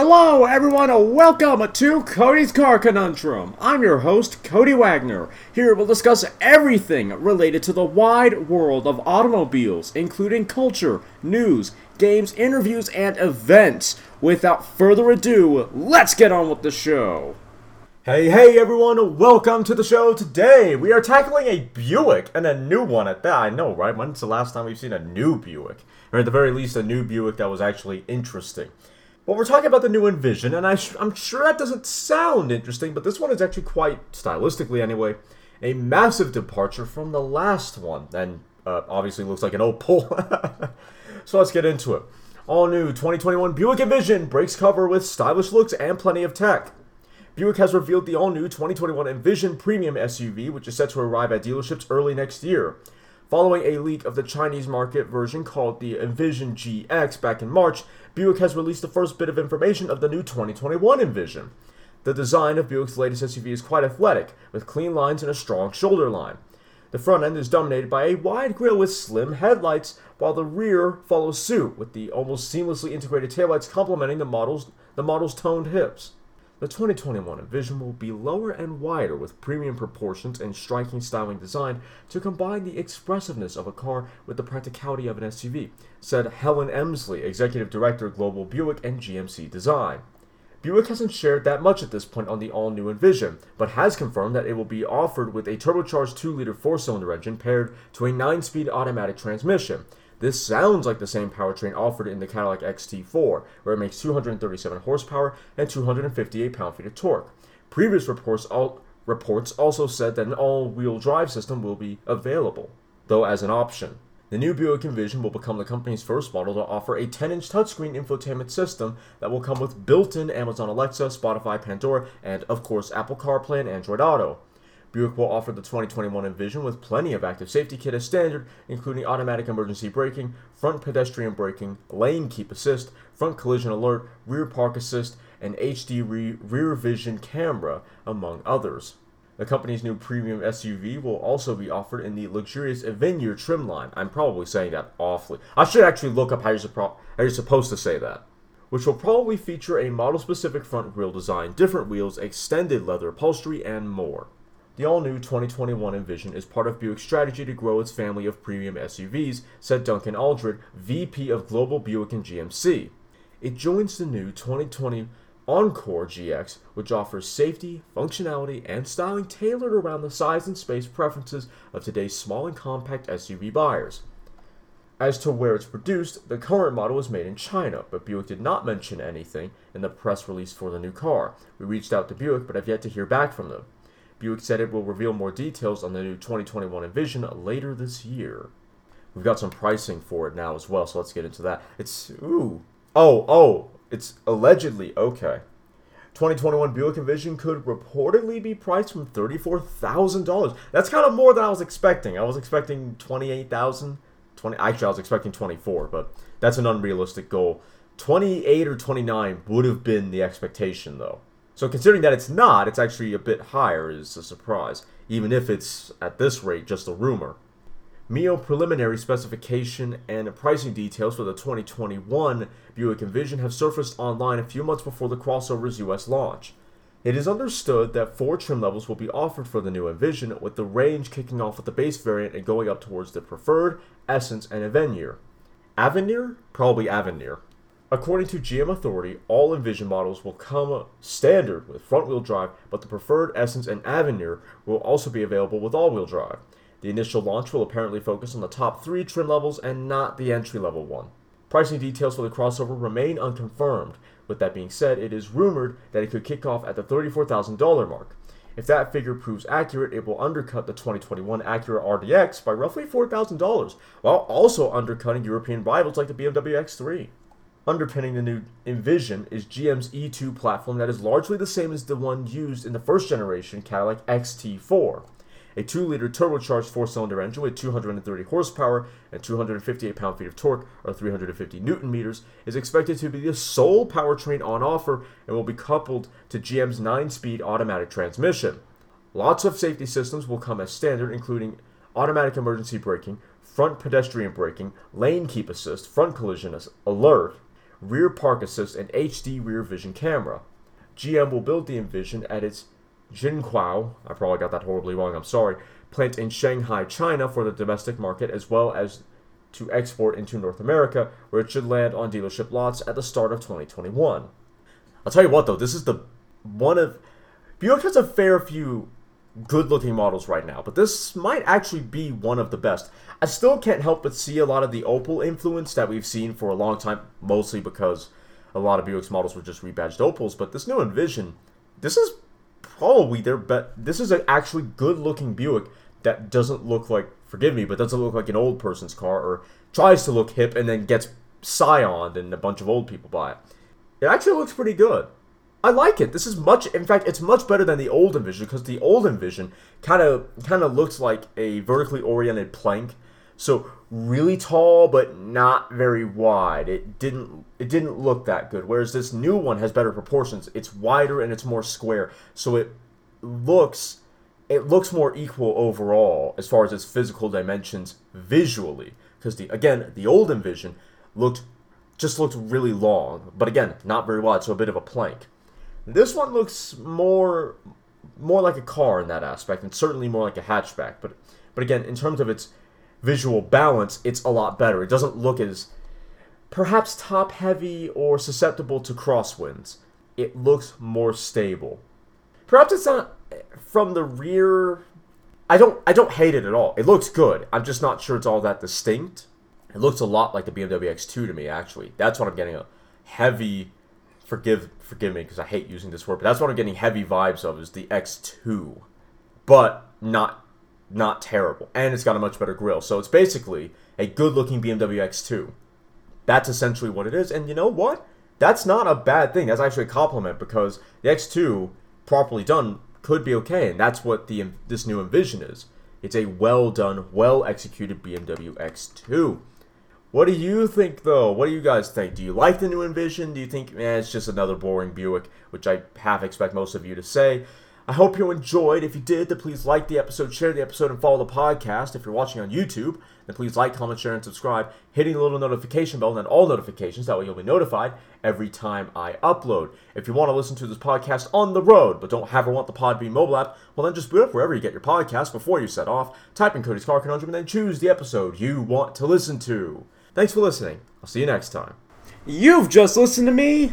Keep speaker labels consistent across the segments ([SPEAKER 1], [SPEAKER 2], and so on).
[SPEAKER 1] Hello, everyone, and welcome to Cody's Car Conundrum. I'm your host, Cody Wagner. Here we'll discuss everything related to the wide world of automobiles, including culture, news, games, interviews, and events. Without further ado, let's get on with the show.
[SPEAKER 2] Hey, hey everyone, welcome to the show. Today we are tackling a Buick and a new one at that. I know, right? When's the last time we've seen a new Buick? Or at the very least, a new Buick that was actually interesting. Well, we're talking about the new Envision, and I am sure that doesn't sound interesting, but this one is actually quite, stylistically anyway, a massive departure from the last one, and uh, obviously looks like an Opel. so let's get into it. All new 2021 Buick Envision breaks cover with stylish looks and plenty of tech. Buick has revealed the all new 2021 Envision Premium SUV, which is set to arrive at dealerships early next year. Following a leak of the Chinese market version called the Envision GX back in March, Buick has released the first bit of information of the new 2021 Envision. The design of Buick's latest SUV is quite athletic, with clean lines and a strong shoulder line. The front end is dominated by a wide grille with slim headlights, while the rear follows suit, with the almost seamlessly integrated taillights complementing the model's, the model's toned hips. The 2021 Envision will be lower and wider with premium proportions and striking styling design to combine the expressiveness of a car with the practicality of an SUV, said Helen Emsley, Executive Director Global Buick and GMC Design. Buick hasn't shared that much at this point on the all new Envision, but has confirmed that it will be offered with a turbocharged 2 liter 4 cylinder engine paired to a 9 speed automatic transmission, this sounds like the same powertrain offered in the Cadillac XT4, where it makes 237 horsepower and 258 pound-feet of torque. Previous reports, al- reports also said that an all-wheel drive system will be available, though as an option. The new Buick Envision will become the company's first model to offer a 10-inch touchscreen infotainment system that will come with built-in Amazon Alexa, Spotify, Pandora, and of course Apple CarPlay and Android Auto. Buick will offer the 2021 Envision with plenty of active safety kit as standard, including automatic emergency braking, front pedestrian braking, lane keep assist, front collision alert, rear park assist, and HD re- rear vision camera, among others. The company's new premium SUV will also be offered in the luxurious Avenir trim line. I'm probably saying that awfully. I should actually look up how you're, suppo- how you're supposed to say that. Which will probably feature a model specific front grille design, different wheels, extended leather upholstery, and more. The all new 2021 Envision is part of Buick's strategy to grow its family of premium SUVs, said Duncan Aldred, VP of Global Buick and GMC. It joins the new 2020 Encore GX, which offers safety, functionality, and styling tailored around the size and space preferences of today's small and compact SUV buyers. As to where it's produced, the current model is made in China, but Buick did not mention anything in the press release for the new car. We reached out to Buick, but have yet to hear back from them. Buick said it will reveal more details on the new 2021 Envision later this year. We've got some pricing for it now as well, so let's get into that. It's ooh. Oh, oh, it's allegedly okay. 2021 Buick Envision could reportedly be priced from $34,000. That's kind of more than I was expecting. I was expecting 28,000. 20 actually I was expecting 24, but that's an unrealistic goal. 28 or 29 would have been the expectation though. So considering that it's not, it's actually a bit higher is a surprise, even if it's at this rate just a rumor. Mio preliminary specification and pricing details for the 2021 Buick Envision have surfaced online a few months before the crossover's US launch. It is understood that four trim levels will be offered for the new Envision, with the range kicking off with the base variant and going up towards the Preferred, Essence, and Avenir. Avenir? Probably Avenir. According to GM Authority, all Envision models will come standard with front wheel drive, but the preferred Essence and Avenir will also be available with all wheel drive. The initial launch will apparently focus on the top three trim levels and not the entry level one. Pricing details for the crossover remain unconfirmed. With that being said, it is rumored that it could kick off at the $34,000 mark. If that figure proves accurate, it will undercut the 2021 Acura RDX by roughly $4,000, while also undercutting European rivals like the BMW X3. Underpinning the new Envision is GM's E2 platform that is largely the same as the one used in the first generation Cadillac XT4. A 2 liter turbocharged 4 cylinder engine with 230 horsepower and 258 pound feet of torque, or 350 newton meters, is expected to be the sole powertrain on offer and will be coupled to GM's 9 speed automatic transmission. Lots of safety systems will come as standard, including automatic emergency braking, front pedestrian braking, lane keep assist, front collision alert, rear park assist, and HD rear vision camera. GM will build the Envision at its Jinqiao, I probably got that horribly wrong, I'm sorry, plant in Shanghai, China for the domestic market as well as to export into North America, where it should land on dealership lots at the start of 2021. I'll tell you what though, this is the one of Buick has a fair few good looking models right now, but this might actually be one of the best. I still can't help but see a lot of the Opel influence that we've seen for a long time, mostly because a lot of Buick's models were just rebadged Opels, but this new Envision, this is probably their best. This is an actually good looking Buick that doesn't look like, forgive me, but doesn't look like an old person's car or tries to look hip and then gets scioned and a bunch of old people buy it. It actually looks pretty good. I like it. This is much. In fact, it's much better than the old Envision because the old Envision kind of kind of looks like a vertically oriented plank. So really tall but not very wide. It didn't it didn't look that good. Whereas this new one has better proportions. It's wider and it's more square. So it looks it looks more equal overall as far as its physical dimensions visually. Because the again the old Envision looked just looked really long, but again not very wide, so a bit of a plank. This one looks more more like a car in that aspect, and certainly more like a hatchback. But but again, in terms of its visual balance, it's a lot better. It doesn't look as perhaps top heavy or susceptible to crosswinds. It looks more stable. Perhaps it's not from the rear. I don't I don't hate it at all. It looks good. I'm just not sure it's all that distinct. It looks a lot like the BMW X2 to me actually. That's what I'm getting a heavy forgive forgive me because I hate using this word, but that's what I'm getting heavy vibes of is the X2, but not not terrible, and it's got a much better grill. So it's basically a good-looking BMW X2. That's essentially what it is, and you know what? That's not a bad thing. That's actually a compliment because the X2, properly done, could be okay, and that's what the this new Envision is. It's a well done, well executed BMW X2. What do you think, though? What do you guys think? Do you like the new Envision? Do you think, man, it's just another boring Buick, which I half expect most of you to say? I hope you enjoyed. If you did, then please like the episode, share the episode, and follow the podcast. If you're watching on YouTube, then please like, comment, share, and subscribe, hitting the little notification bell and then all notifications. That way you'll be notified every time I upload. If you want to listen to this podcast on the road, but don't have or want the Podbean mobile app, well then just boot up wherever you get your podcast before you set off, type in Cody's Car Conundrum, and then choose the episode you want to listen to. Thanks for listening. I'll see you next time.
[SPEAKER 1] You've just listened to me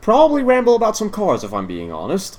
[SPEAKER 1] probably ramble about some cars if I'm being honest.